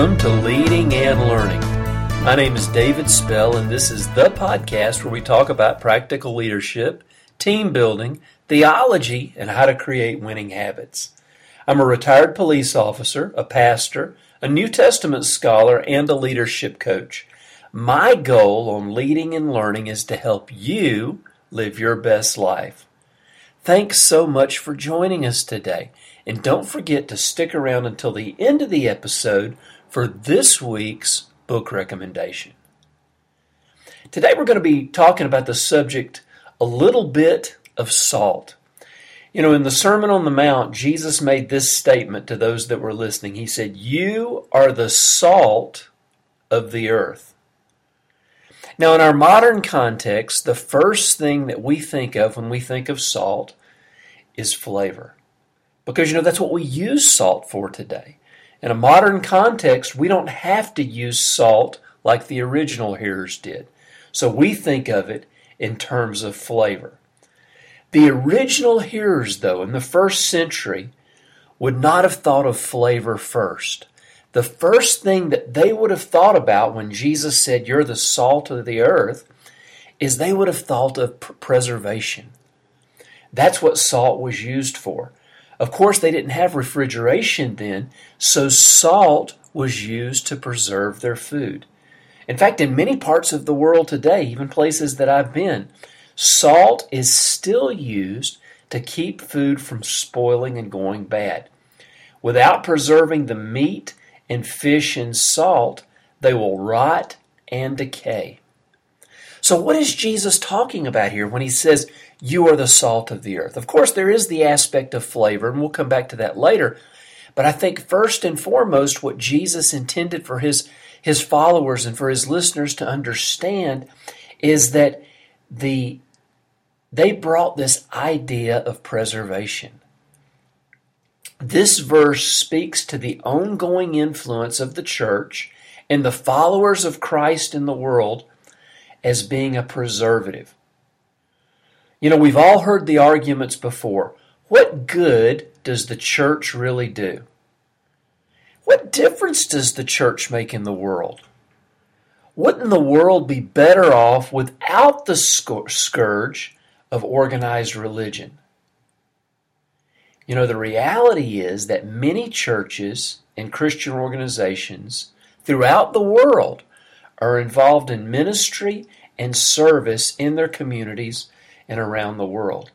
Welcome to Leading and Learning. My name is David Spell, and this is the podcast where we talk about practical leadership, team building, theology, and how to create winning habits. I'm a retired police officer, a pastor, a New Testament scholar, and a leadership coach. My goal on leading and learning is to help you live your best life. Thanks so much for joining us today. And don't forget to stick around until the end of the episode for this week's book recommendation. Today we're going to be talking about the subject a little bit of salt. You know, in the Sermon on the Mount, Jesus made this statement to those that were listening. He said, You are the salt of the earth. Now, in our modern context, the first thing that we think of when we think of salt is flavor. Because, you know, that's what we use salt for today. In a modern context, we don't have to use salt like the original hearers did. So we think of it in terms of flavor. The original hearers, though, in the first century, would not have thought of flavor first. The first thing that they would have thought about when Jesus said, You're the salt of the earth, is they would have thought of preservation. That's what salt was used for. Of course, they didn't have refrigeration then, so salt was used to preserve their food. In fact, in many parts of the world today, even places that I've been, salt is still used to keep food from spoiling and going bad. Without preserving the meat and fish in salt, they will rot and decay. So, what is Jesus talking about here when he says, You are the salt of the earth? Of course, there is the aspect of flavor, and we'll come back to that later. But I think first and foremost, what Jesus intended for his, his followers and for his listeners to understand is that the, they brought this idea of preservation. This verse speaks to the ongoing influence of the church and the followers of Christ in the world as being a preservative. You know, we've all heard the arguments before. What good does the church really do? What difference does the church make in the world? Wouldn't the world be better off without the scourge of organized religion? You know, the reality is that many churches and Christian organizations throughout the world are involved in ministry and service in their communities and around the world.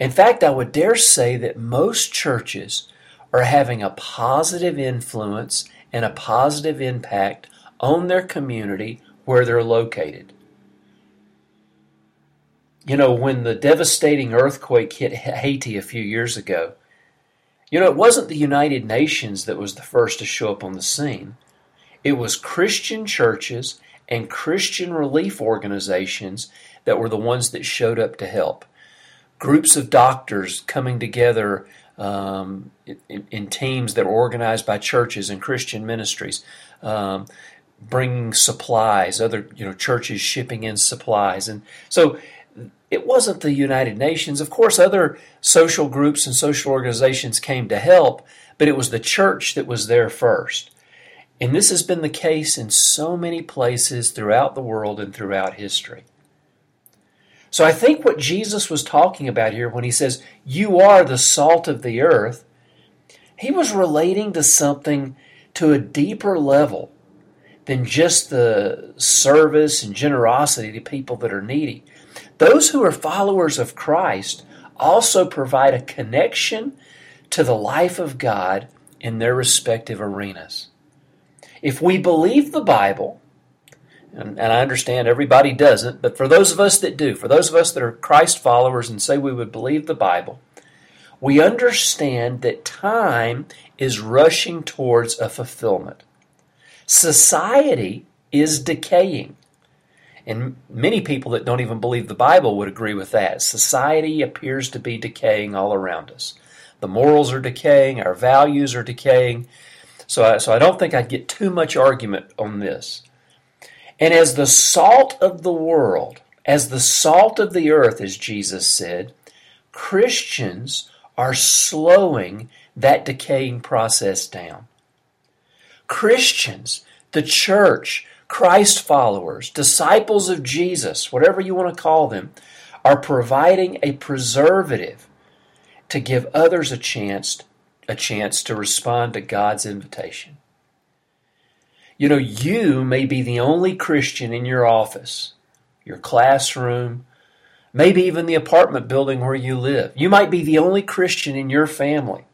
In fact, I would dare say that most churches are having a positive influence and a positive impact on their community where they're located. You know, when the devastating earthquake hit Haiti a few years ago, you know, it wasn't the United Nations that was the first to show up on the scene. It was Christian churches and Christian relief organizations that were the ones that showed up to help. Groups of doctors coming together um, in, in, teams that were organized by churches and Christian ministries, um, bringing supplies, other you know churches shipping in supplies, and so it wasn't the United Nations. Of course, other social groups and social organizations came to help, but it was the church that was there first. And this has been the case in so many places throughout the world and throughout history. So I think what Jesus was talking about here when he says, You are the salt of the earth, he was relating to something to a deeper level than just the service and generosity to people that are needy. Those who are followers of Christ also provide a connection to the life of God in their respective arenas. If we believe the Bible, and, and, I understand everybody doesn't, but for those of us that do, for those of us that are Christ followers and say we would believe the Bible, we understand that time is rushing towards a fulfillment. Society is decaying. And many people that don't even believe the Bible would agree with that. Society appears to be decaying all around us. The morals are decaying, our values are decaying, so I, so I don't think I'd get too much argument on this. And as the salt of the world, as the salt of the earth, as Jesus said, Christians are slowing that decaying process down. Christians, the church, Christ followers, disciples of Jesus, whatever you want to call them, are providing a preservative to give others a chance a chance to respond to God's invitation. You know, you may be the only Christian in your office, your classroom, maybe even the apartment building where you live. You might be the only Christian in your family.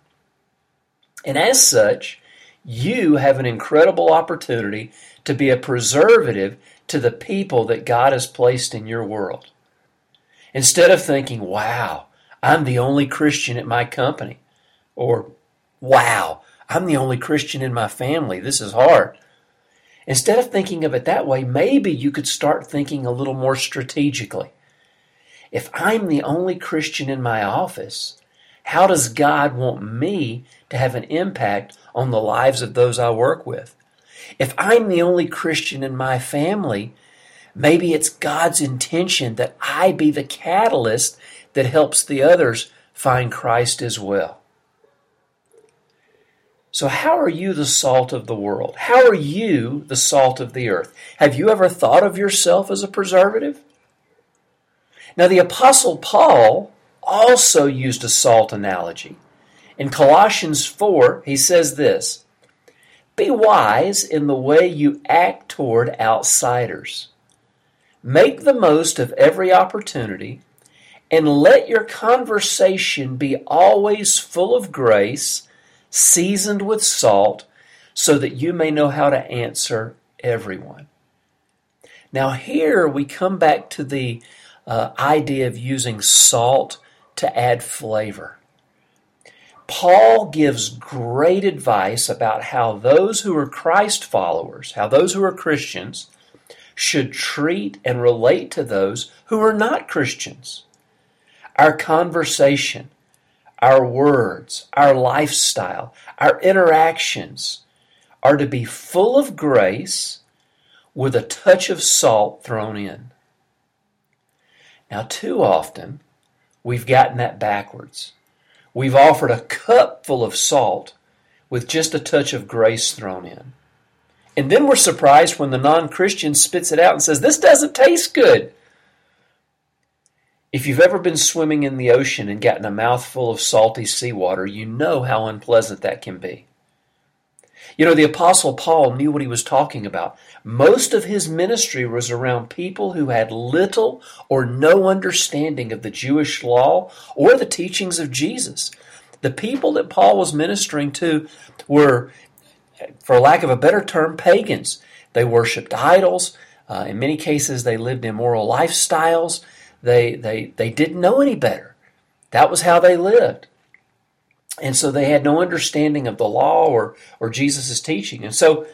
And as such, you have an incredible opportunity to be a preservative to the people that God has placed in your world. Instead of thinking, wow, I'm the only Christian at my company, or wow, I'm the only Christian in my family, this is hard. Instead of thinking of it that way, maybe you could start thinking a little more strategically. If I'm the only Christian in my office, how does God want me to have an impact on the lives of those I work with? If I'm the only Christian in my family, maybe it's God's intention that I be the catalyst that helps the others find Christ as well. So, how are you the salt of the world? How are you the salt of the earth? Have you ever thought of yourself as a preservative? Now, the Apostle Paul also used a salt analogy. In Colossians 4, he says this Be wise in the way you act toward outsiders. Make the most of every opportunity, and let your conversation be always full of grace, seasoned with salt, so that you may know how to answer everyone. Now, here we come back to the uh, idea of using salt to add flavor. Paul gives great advice about how those who are Christ followers, how those who are Christians, should treat and relate to those who are not Christians. Our conversation, our words, our lifestyle, our interactions are to be full of grace with a touch of salt thrown in. Now, too often, we've gotten that backwards. We've offered a cup full of salt with just a touch of grace thrown in. And then we're surprised when the non Christian spits it out and says, This doesn't taste good. If you've ever been swimming in the ocean and gotten a mouthful of salty seawater, you know how unpleasant that can be. You know, the Apostle Paul knew what he was talking about. Most of his ministry was around people who had little or no understanding of the Jewish law or the teachings of Jesus. The people that Paul was ministering to were for lack of a better term, pagans. They worshipped idols. Uh, in many cases, they lived immoral lifestyles. They, they, they didn't know any better. That was how they lived. And so they had no understanding of the law or, or Jesus' teaching. And so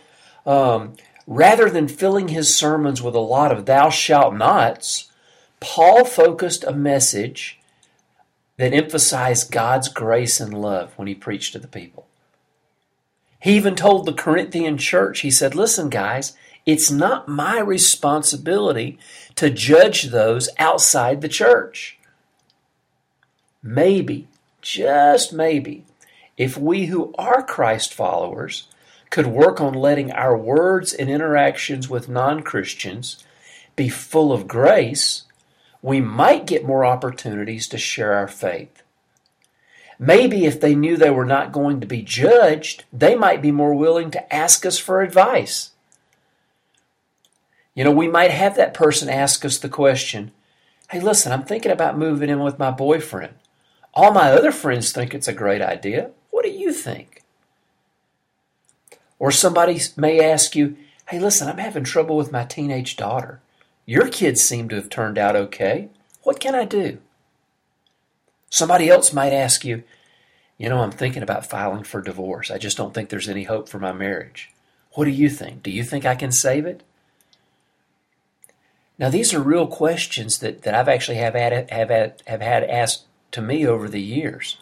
um, rather than filling his sermons with a lot of thou shalt nots, Paul focused a message that emphasized God's grace and love when he preached to the people. He even told the Corinthian church, he said, Listen, guys, it's not my responsibility to judge those outside the church. Maybe, just maybe, if we who are Christ followers could work on letting our words and interactions with non Christians be full of grace, we might get more opportunities to share our faith. Maybe if they knew they were not going to be judged, they might be more willing to ask us for advice. You know, we might have that person ask us the question Hey, listen, I'm thinking about moving in with my boyfriend. All my other friends think it's a great idea. What do you think? Or somebody may ask you, Hey, listen, I'm having trouble with my teenage daughter. Your kids seem to have turned out okay. What can I do? Somebody else might ask you, you know, I'm thinking about filing for divorce. I just don't think there's any hope for my marriage. What do you think? Do you think I can save it? Now, these are real questions that, that I've actually have had, have, had, have had asked to me over the years.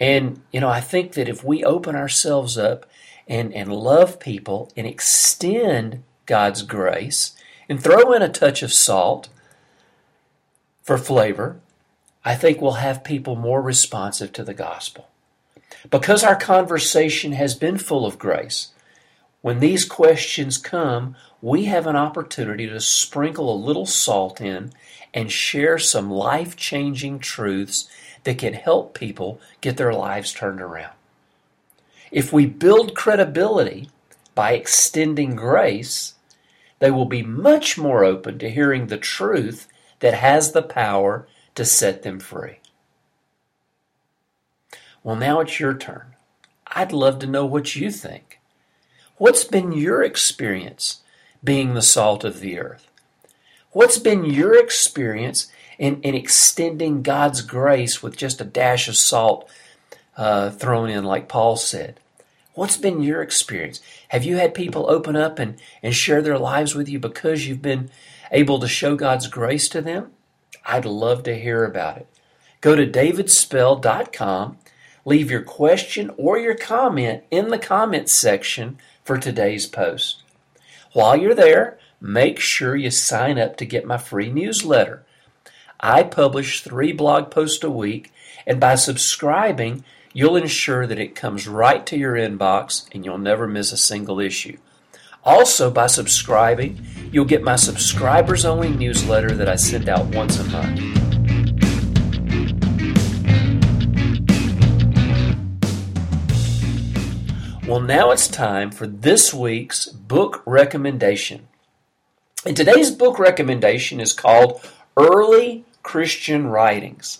And, you know, I think that if we open ourselves up and, and love people and extend God's grace and throw in a touch of salt for flavor, I think we'll have people more responsive to the gospel. Because our conversation has been full of grace, when these questions come, we have an opportunity to sprinkle a little salt in and share some life changing truths that can help people get their lives turned around. If we build credibility by extending grace, they will be much more open to hearing the truth that has the power to set them free. Well, now it's your turn. I'd love to know what you think. What's been your experience being the salt of the earth? What's been your experience in, in extending God's grace with just a dash of salt uh, thrown in, like Paul said? What's been your experience? Have you had people open up and, and share their lives with you because you've been able to show God's grace to them? I'd love to hear about it. Go to davidspell.com, leave your question or your comment in the comments section for today's post. While you're there, make sure you sign up to get my free newsletter. I publish three blog posts a week, and by subscribing, you'll ensure that it comes right to your inbox and you'll never miss a single issue. Also, by subscribing, you'll get my subscribers only newsletter that I send out once a month. Well, now it's time for this week's book recommendation. And today's book recommendation is called Early Christian Writings.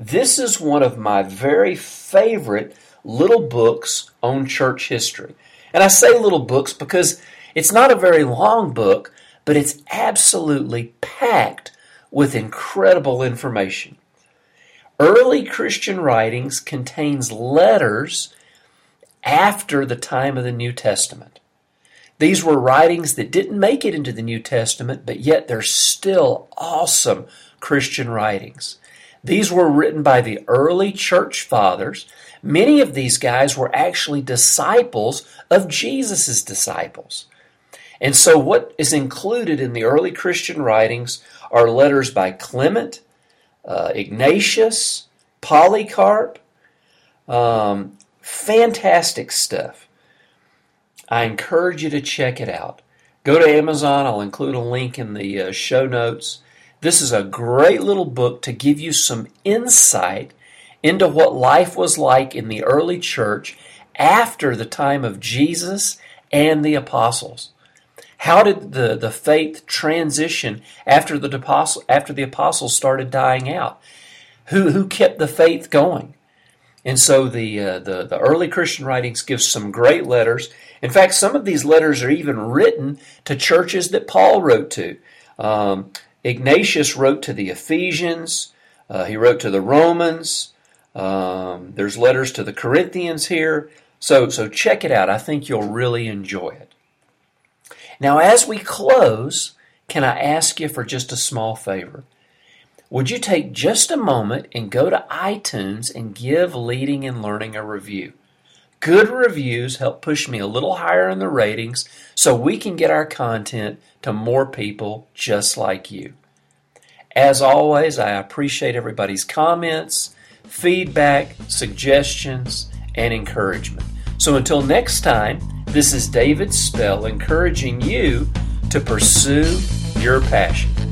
This is one of my very favorite little books on church history. And I say little books because it's not a very long book, but it's absolutely packed with incredible information. Early Christian writings contains letters after the time of the New Testament. These were writings that didn't make it into the New Testament, but yet they're still awesome Christian writings. These were written by the early church fathers. Many of these guys were actually disciples of Jesus' disciples. And so, what is included in the early Christian writings are letters by Clement, uh, Ignatius, Polycarp, um, Fantastic stuff. I encourage you to check it out. Go to Amazon. I'll include a link in the uh, show notes. This is a great little book to give you some insight into what life was like in the early church after the time of Jesus and the apostles. How did the, the faith transition after the apostle after the apostles started dying out? Who who kept the faith going? And so the, uh, the, the early Christian writings give some great letters. In fact, some of these letters are even written to churches that Paul wrote to. Um, Ignatius wrote to the Ephesians. Uh, he wrote to the Romans. Um, there's letters to the Corinthians here. So, so check it out. I think you'll really enjoy it. Now, as we close, can I ask you for just a small favor? Would you take just a moment and go to iTunes and give Leading and Learning a review? Good reviews help push me a little higher in the ratings so we can get our content to more people just like you. As always, I appreciate everybody's comments, feedback, suggestions, and encouragement. So until next time, this is David Spell encouraging you to pursue your passion.